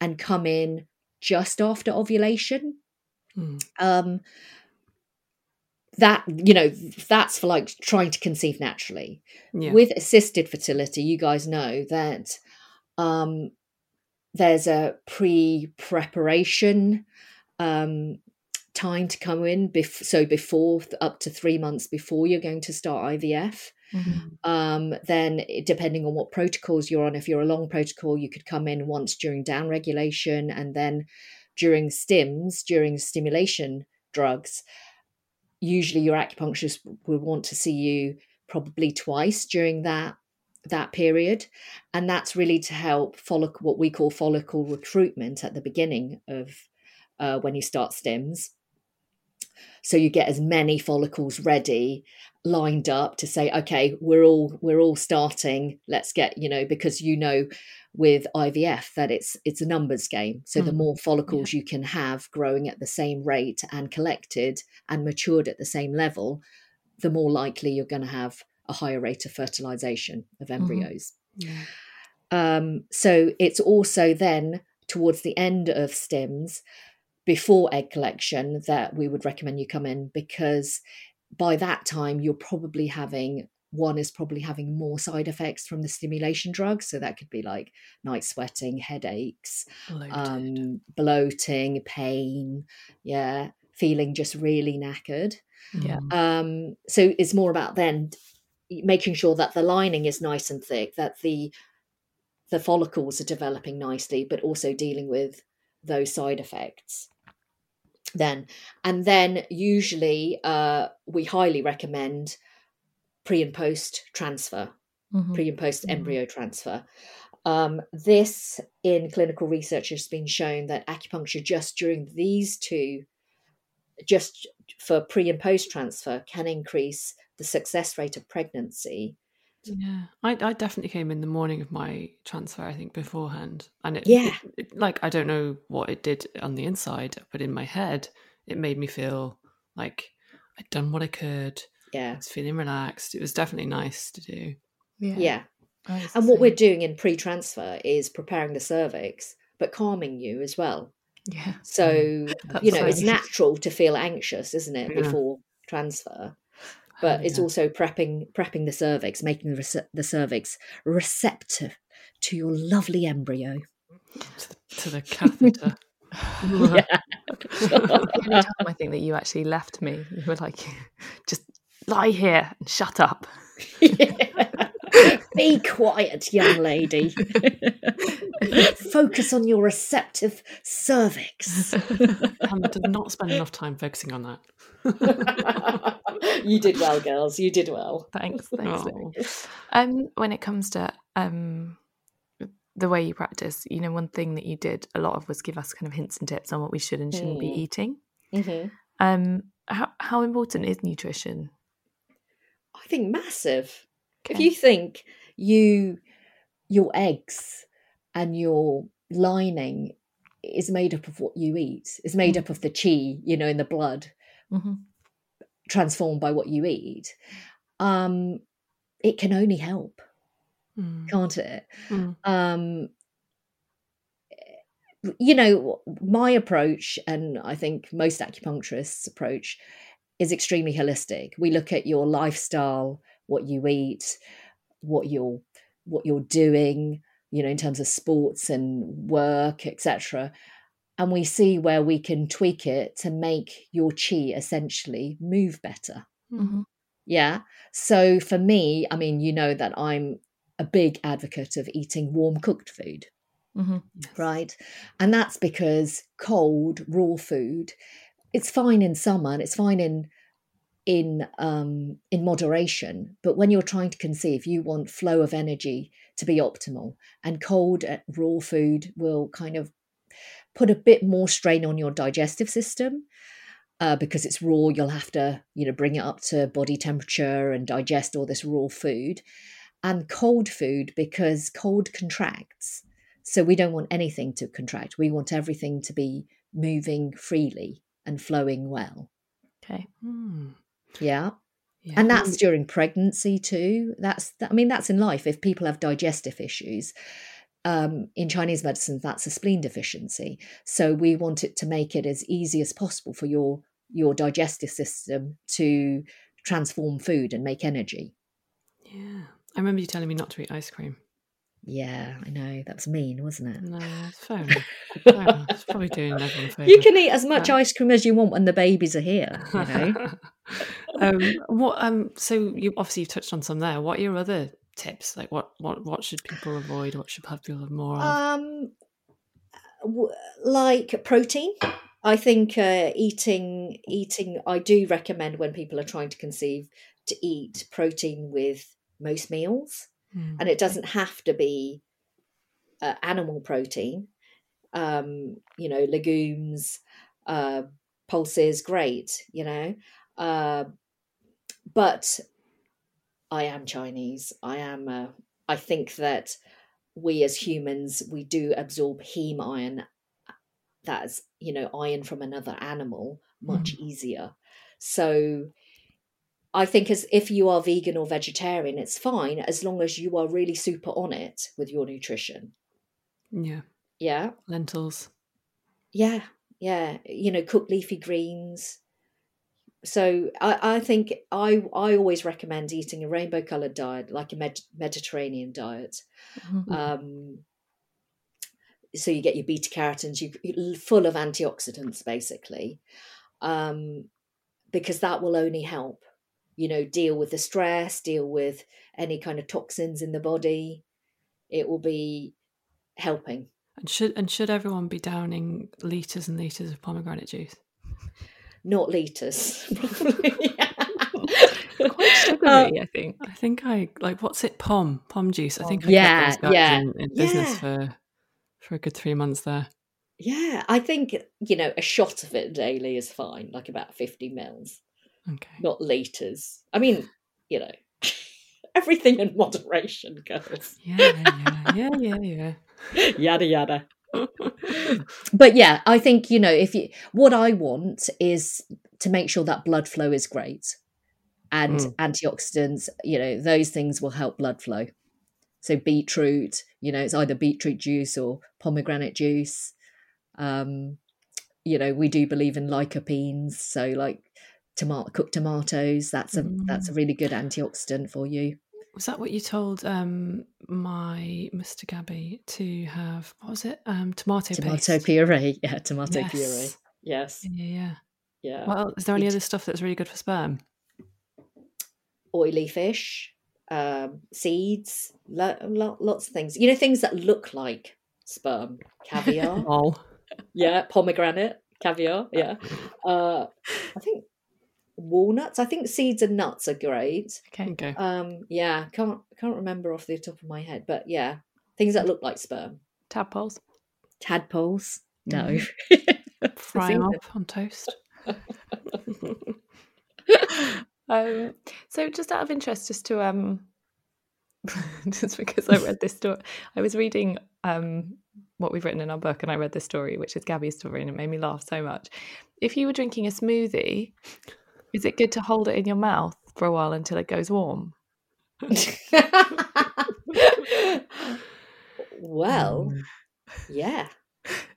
and come in just after ovulation. Mm. Um, that you know that's for like trying to conceive naturally Yeah. with assisted fertility you guys know that um there's a pre-preparation um time to come in bef- so before up to three months before you're going to start ivf Mm-hmm. Um, then, depending on what protocols you're on, if you're a long protocol, you could come in once during down regulation and then during stims, during stimulation drugs. Usually, your acupuncturist will want to see you probably twice during that that period. And that's really to help follicle what we call follicle recruitment at the beginning of uh, when you start stims so you get as many follicles ready lined up to say okay we're all we're all starting let's get you know because you know with IVF that it's it's a numbers game so mm. the more follicles yeah. you can have growing at the same rate and collected and matured at the same level the more likely you're going to have a higher rate of fertilization of mm-hmm. embryos mm. yeah. um, so it's also then towards the end of stims before egg collection that we would recommend you come in because by that time you're probably having one is probably having more side effects from the stimulation drugs. So that could be like night sweating headaches um, bloating pain yeah feeling just really knackered. Yeah. Um, so it's more about then making sure that the lining is nice and thick that the the follicles are developing nicely but also dealing with those side effects then and then usually uh, we highly recommend pre and post transfer mm-hmm. pre and post mm-hmm. embryo transfer um, this in clinical research has been shown that acupuncture just during these two just for pre and post transfer can increase the success rate of pregnancy yeah, I, I definitely came in the morning of my transfer. I think beforehand, and it, yeah, it, it, like I don't know what it did on the inside, but in my head, it made me feel like I'd done what I could. Yeah, I was feeling relaxed. It was definitely nice to do. Yeah, yeah. And what we're doing in pre-transfer is preparing the cervix, but calming you as well. Yeah. So you know, it's natural to feel anxious, isn't it, yeah. before transfer? But oh, it's also prepping prepping the cervix, making the, the cervix receptive to your lovely embryo. To the, to the catheter. yeah. the only time I think that you actually left me, you were like, just lie here and shut up. Yeah. Be quiet, young lady. Focus on your receptive cervix. Hannah did not spend enough time focusing on that. you did well, girls. You did well. Thanks. Thanks. Oh. Um, when it comes to um, the way you practice, you know, one thing that you did a lot of was give us kind of hints and tips on what we should and shouldn't mm. be eating. Mm-hmm. Um, how how important is nutrition? I think massive. Okay. If you think you your eggs and your lining is made up of what you eat, is made mm. up of the chi, you know, in the blood, mm-hmm. transformed by what you eat, um, it can only help, mm. can't it? Mm. Um, you know, my approach, and I think most acupuncturists' approach, is extremely holistic. We look at your lifestyle, what you eat, what you're what you're doing, you know, in terms of sports and work, etc. And we see where we can tweak it to make your chi essentially move better. Mm-hmm. Yeah. So for me, I mean, you know that I'm a big advocate of eating warm cooked food. Mm-hmm. Right. And that's because cold, raw food, it's fine in summer and it's fine in in um, in moderation. But when you're trying to conceive, you want flow of energy to be optimal, and cold uh, raw food will kind of put a bit more strain on your digestive system. Uh, because it's raw, you'll have to, you know, bring it up to body temperature and digest all this raw food. And cold food, because cold contracts. So we don't want anything to contract. We want everything to be moving freely and flowing well. Okay. Hmm. Yeah. yeah. And that's during pregnancy too. That's, I mean, that's in life. If people have digestive issues, um, in Chinese medicine, that's a spleen deficiency. So we want it to make it as easy as possible for your your digestive system to transform food and make energy. Yeah, I remember you telling me not to eat ice cream. Yeah, I know. That was mean, wasn't it? No, it's fair enough. Fair enough. It's probably doing everyone favour. You can eat as much ice cream as you want when the babies are here, you know. um, what? Um. So you obviously you've touched on some there. What are your other tips? Like what? What? What should people avoid? What should people have more of? Um, w- like protein. I think uh, eating eating. I do recommend when people are trying to conceive to eat protein with most meals, Hmm. and it doesn't have to be uh, animal protein. Um, you know, legumes, uh, pulses, great. You know, uh, but I am Chinese. I am. Uh, I think that we as humans we do absorb heme iron that's you know iron from another animal much easier so i think as if you are vegan or vegetarian it's fine as long as you are really super on it with your nutrition Yeah, yeah lentils. yeah yeah you know cooked leafy greens so I, I think I I always recommend eating a rainbow colored diet, like a Med- Mediterranean diet. Um, so you get your beta carotenes, you full of antioxidants, basically, um, because that will only help. You know, deal with the stress, deal with any kind of toxins in the body. It will be helping. And should and should everyone be downing liters and liters of pomegranate juice? Not liters. Quite sugary, Uh, I think. I think I like what's it? Pom pom juice. I think I Yeah, yeah, in, in business yeah. for for a good three months there. Yeah, I think you know a shot of it daily is fine, like about fifty mils, Okay. not liters. I mean, you know, everything in moderation, girls. Yeah, yeah, yeah, yeah, yeah. yada yada. but yeah, I think you know if you what I want is to make sure that blood flow is great, and Mm. antioxidants. You know, those things will help blood flow. So beetroot, you know, it's either beetroot juice or pomegranate juice. Um, you know, we do believe in lycopenes, so like tomato cooked tomatoes. That's a that's a really good antioxidant for you. Was that what you told um my Mr. Gabby to have? What was it? Um, tomato, Tomato paste. puree, yeah, tomato Yes. puree. Yes, Yeah, yeah. yeah. Well, is there any It- other stuff that's really good for sperm? oily fish, um, seeds, lo- lo- lots of things. You know, things that look like sperm, caviar, Oh, yeah, pomegranate, caviar, yeah. Uh, I think walnuts. I think seeds and nuts are great. Okay. okay. Um, yeah, can't can't remember off the top of my head, but yeah, things that look like sperm. Tadpoles. Tadpoles, no. Fry Things 'em up on toast. Um, so just out of interest, just to um, just because I read this story, I was reading um what we've written in our book, and I read this story, which is Gabby's story, and it made me laugh so much. If you were drinking a smoothie, is it good to hold it in your mouth for a while until it goes warm? well, yeah.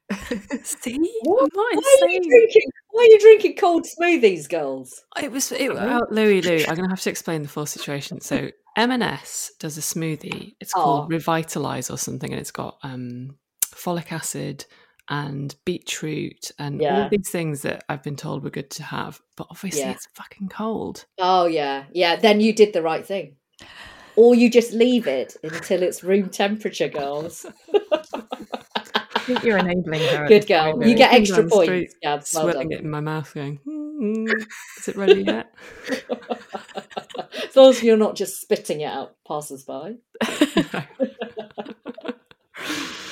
See, What? Why are you drinking? Why are you drinking cold smoothies, girls? It was it, oh, Louis. Louis, I'm going to have to explain the full situation. So M&S does a smoothie. It's called Oh. Revitalize or something, and it's got um, folic acid and beetroot and all these things that I've been told were good to have. But obviously, Yeah. it's fucking cold. Oh yeah, yeah. Then you did the right thing, or you just leave it until it's room temperature, girls. I think you're enabling her. Good girl. point, You get extra points, Gabs. Well done. it in my mouth, going, "Mm, "Is it ready yet?" as long as you're not just spitting it out passers-by.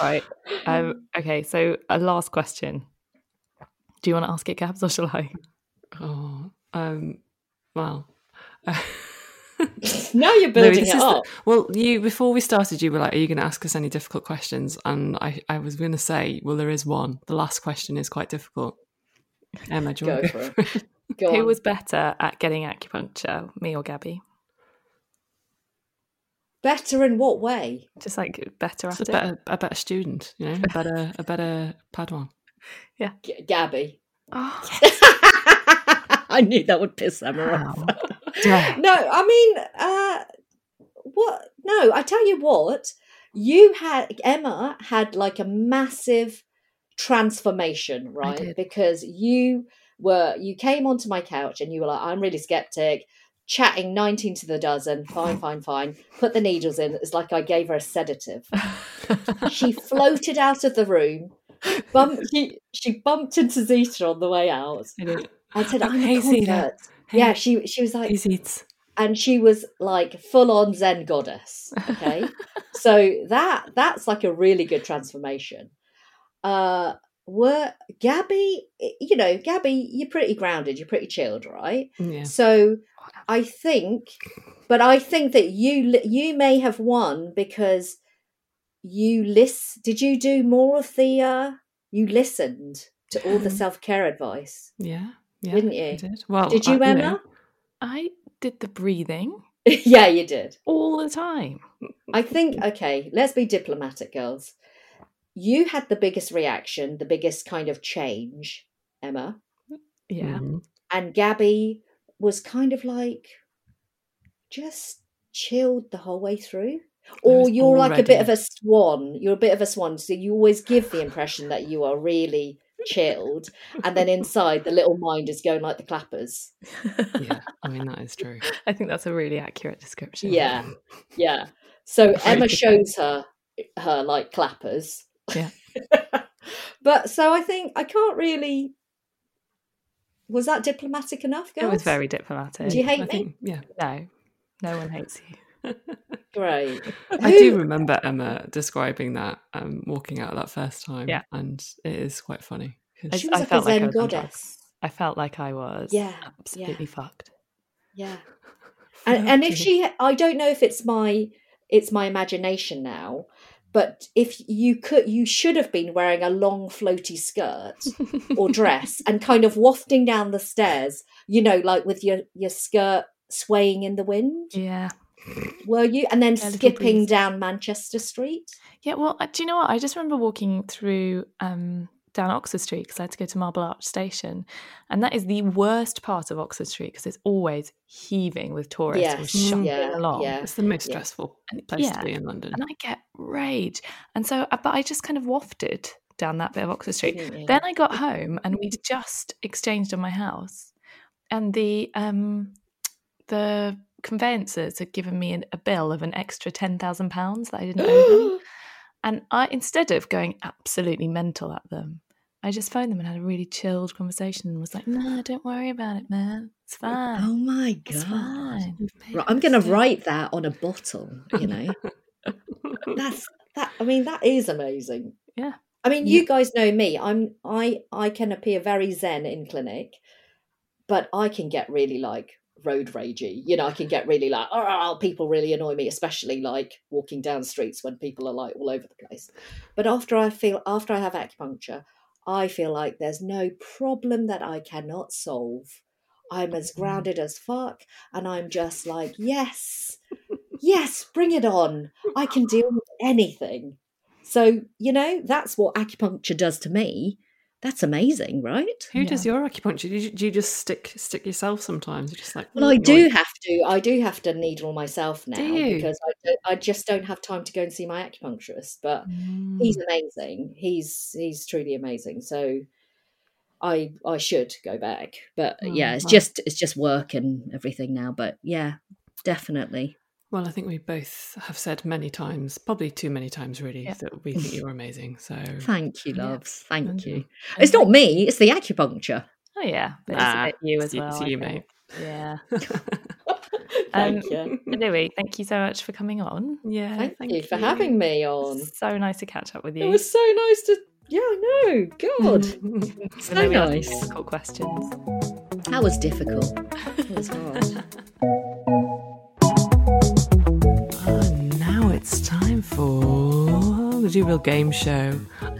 Right. Um, okay. So a last question. Do you want to ask it, Gabs, or shall I? oh, um, well. Now you're No, building this it is the- up. well, you before we started, you were like, "Are you going to ask us any difficult questions?" And I, I was going to say, "Well, there is one. The last question is quite difficult." Emma, do you Go want to for go it. for it? Go Who on. was better at getting acupuncture, me or Gabby? Better in what way? Just like better It's at a it. better, a better student, you know, a better, a better Padawan. Yeah, G- Gabby. Oh, I knew that would piss Emma off. how no, I mean, uh, what? No, I tell you what. you had Emma had like a massive transformation, right? did. Because you were you came onto my couch and you were like, I'm really skeptic, chatting 19 to the dozen, fine, fine, fine. Put the needles in. It's like I gave her a sedative. she floated out of the room. Bumped, she, she bumped into Zita on the way out I said, I'm Hey, a convert. Hey. Yeah, she she was like, He eats. and she was like full on Zen goddess. Okay, so that that's like a really good transformation. Uh, were Gabby, you know, Gabby, you're pretty grounded, you're pretty chilled, right? Yeah. So I think, but I think that you you may have won because you list. Did you do more of the? uh You listened to all the self care advice, Yeah. Yeah. didn't I you? did. Well, Did you, I- Emma? know, I did the breathing yeah, you did. all the time. I think, okay, let's be diplomatic, girls. You had the biggest reaction, the biggest kind of change, Emma. Yeah. Mhm. And Gabby was kind of like just chilled the whole way through. Or you're like a bit of a swan. You're a bit of a swan. So you always give the impression that you are really chilled. And then inside, the little mind is going like the clappers. Yeah. I mean, that is true. I think that's a really accurate description. Yeah. Yeah. So Emma shows her her like clappers. Yeah. but so I think I can't really was that diplomatic enough, It was very diplomatic. Do you hate I me? think, yeah. No, no one hates you. Great. I Who- do remember Emma describing that um, walking out that first time. Yeah. And it is quite funny. I- She was like a felt like I Zen was goddess. I felt like I was Yeah, absolutely fucked. Yeah. And and if she I don't know if it's my it's my imagination now, but if you could you should have been wearing a long floaty skirt or dress and kind of wafting down the stairs, you know, like with your your skirt swaying in the wind. Yeah. Were you? And then Yeah, skipping down Manchester Street? Yeah, well, uh, do you know what? I just remember walking through um, down Oxford Street because I had to go to Marble Arch Station, and that is the worst part of Oxford Street because it's always heaving with tourists or Yes, shuffling yeah, along. yeah. it's the most Yeah. stressful place yeah. to be in London. And I get rage, and so, uh, but I just kind of wafted down that bit of Oxford Street. Didn't? Then I got home, and we'd just exchanged on my house, and the um, the conveyancers had given me an, a bill of an extra ten thousand pounds that I didn't owe them. And I, instead of going absolutely mental at them, I just phoned them and had a really chilled conversation and was like, "No, don't worry about it, man. It's oh, fine. Oh my it's god! fine." Right, I'm going to write that on a bottle. You know, that's that. I mean, that is amazing. Yeah. I mean, you guys know me. I'm I I can appear very zen in clinic, but I can get really like road ragey. You know, I can get really like, oh, oh, oh, people really annoy me, especially like walking down streets when people are like all over the place. But after I feel after I have acupuncture, I feel like there's no problem that I cannot solve. I'm as mm. grounded as fuck, and I'm just like, yes, yes, bring it on. I can deal with anything. So, you know, that's what acupuncture does to me. That's amazing, right? Who does your acupuncture? Do you, do you just stick stick yourself sometimes? You're just like, Well, I "Mm, do yoink." have to. I do have to needle myself now you? because I, don't, I just don't have time to go and see my acupuncturist. But he's amazing. He's he's truly amazing. So I I should go back. But Oh, yeah, it's wow. just it's just work and everything now. But yeah, definitely. Well, I think we both have said many times, probably too many times, really, Yeah. that we think you're amazing. So Thank you, loves. Thank And- you. and It's not me. It's the acupuncture. Oh yeah, but it's a bit you as you- well. it's you, mate. Yeah. Thank Um, you. Louis, thank you so much for coming on. yeah, Thank, you for having me on. So nice to catch up with you. It was so nice to. Yeah, I know. God, so though we asked nice. Difficult questions. That was difficult. It was hard. It's time for the Real Game Show.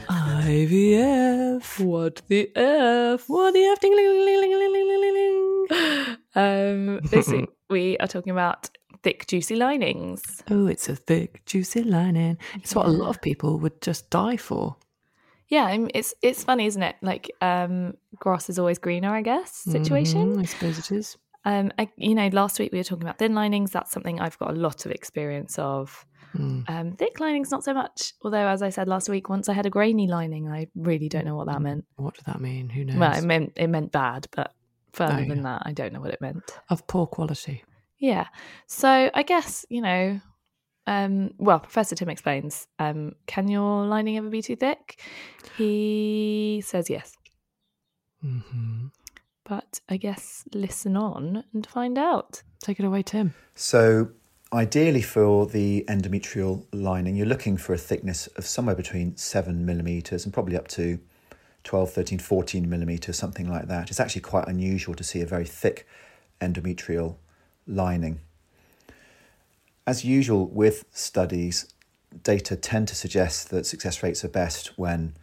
IVF. What the F? What the F? Ding, ding, ding, ding, ding, Um, this week we are talking about thick, juicy linings. Oh, it's a thick, juicy lining. It's what a lot of people would just die for. Yeah, it's it's funny, isn't it? Like, um, grass is always greener, I guess. Mm-hmm, situation. Mm, I suppose it is. Um, I, you know, last week we were talking about thin linings. That's something I've got a lot of experience of. Mm. Um, thick linings, not so much. Although, as I said last week, once I had a grainy lining, I really don't know what that meant. What did that mean? Who knows? Well, it meant it meant bad, but further Oh, than yeah. that, I don't know what it meant. of poor quality. Yeah. So I guess, you know, um, well, Professor Tim explains, um, can your lining ever be too thick? He says yes. hmm But I guess listen on and find out. Take it away, Tim. So, ideally, for the endometrial lining, you're looking for a thickness of somewhere between 7 millimetres and probably up to 12, 13, 14 millimetres, something like that. It's actually quite unusual to see a very thick endometrial lining. As usual with studies, data tend to suggest that success rates are best when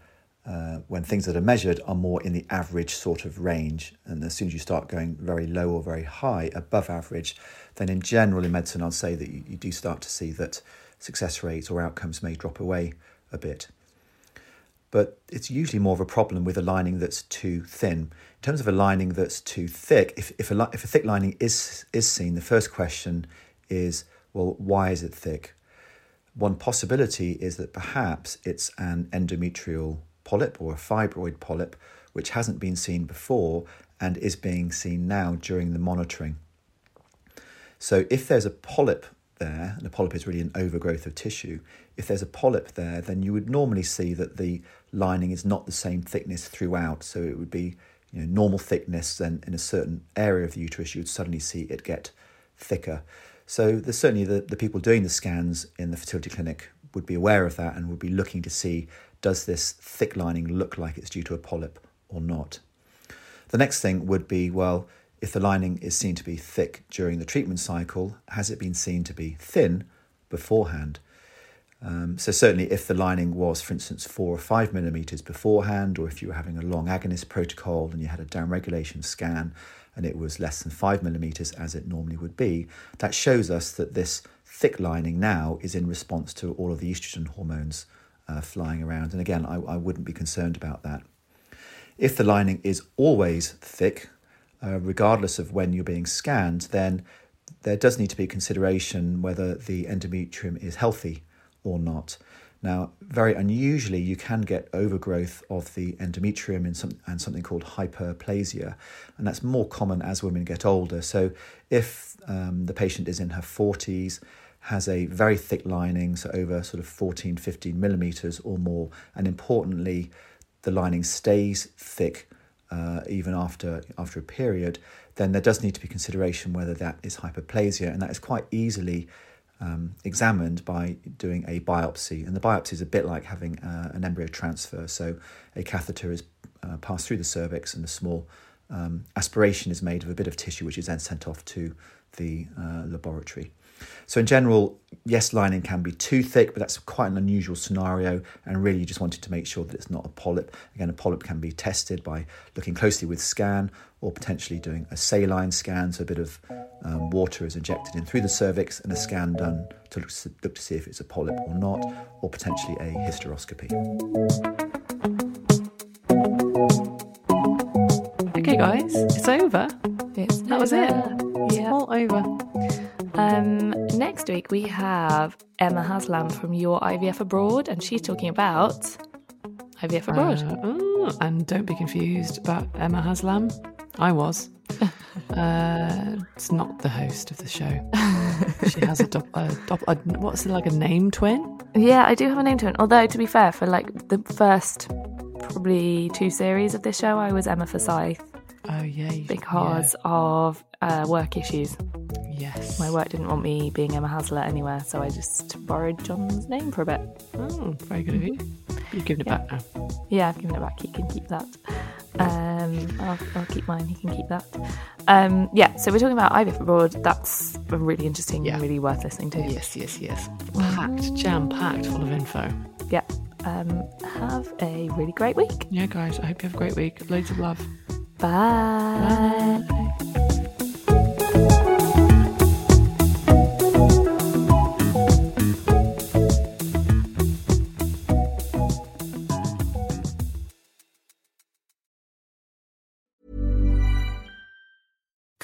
uh, when things that are measured are more in the average sort of range. And as soon as you start going very low or very high, above average, then in general in medicine, I'll say that you, you do start to see that success rates or outcomes may drop away a bit. But it's usually more of a problem with a lining that's too thin. In terms of a lining that's too thick, if, if, a, if a thick lining is, is seen, the first question is, well, why is it thick? One possibility is that perhaps it's an endometrial polyp or a fibroid polyp which hasn't been seen before and is being seen now during the monitoring. So, if there's a polyp there, and a polyp is really an overgrowth of tissue, if there's a polyp there, then you would normally see that the lining is not the same thickness throughout. So, it would be you know, normal thickness, then in a certain area of the uterus, you would suddenly see it get thicker. So, there's certainly the, the people doing the scans in the fertility clinic would be aware of that and would be looking to see does this thick lining look like it's due to a polyp or not. The next thing would be well, if the lining is seen to be thick during the treatment cycle, has it been seen to be thin beforehand? Um, so, certainly, if the lining was, for instance, four or five millimeters beforehand, or if you were having a long agonist protocol and you had a downregulation scan and it was less than five millimeters, as it normally would be, that shows us that this thick lining now is in response to all of the estrogen hormones uh, flying around. And again, I, I wouldn't be concerned about that. If the lining is always thick, uh, regardless of when you're being scanned, then there does need to be consideration whether the endometrium is healthy or not. Now, very unusually, you can get overgrowth of the endometrium in some, and something called hyperplasia, and that's more common as women get older. So, if um, the patient is in her 40s, has a very thick lining, so over sort of 14, 15 millimeters or more, and importantly, the lining stays thick uh, even after after a period, then there does need to be consideration whether that is hyperplasia, and that is quite easily um, examined by doing a biopsy. And the biopsy is a bit like having uh, an embryo transfer. So a catheter is uh, passed through the cervix, and a small um, aspiration is made of a bit of tissue, which is then sent off to the uh, laboratory. So in general, yes, lining can be too thick, but that's quite an unusual scenario. And really, you just wanted to make sure that it's not a polyp. Again, a polyp can be tested by looking closely with scan or potentially doing a saline scan. So a bit of um, water is injected in through the cervix and a scan done to look, look to see if it's a polyp or not, or potentially a hysteroscopy. Okay, guys, it's over. It's That was it. Yeah. All over. Um, next week we have Emma Haslam from Your IVF Abroad, and she's talking about IVF Abroad. Uh, oh, and don't be confused about Emma Haslam. I was. uh, it's not the host of the show. she has a, dop, a, dop, a what's it like a name twin? yeah, I do have a name twin. Although to be fair, for like the first probably two series of this show, I was Emma Forsyth Oh yeah, because of uh, work issues. Yes, My work didn't want me being Emma Haslett anywhere, so I just borrowed John's name for a bit. Oh, very good of you. You've given it Yeah. back now. Yeah, I've given it back. He can keep that. Um, I'll, I'll keep mine. He can keep that. Um, yeah, so we're talking about IVF abroad. That's really interesting, Yeah. really worth listening to. Yes, yes, yes. Packed, jam packed, full of info. Yeah. Um, have a really great week. Yeah, guys, I hope you have a great week. Loads of love. Bye. Bye.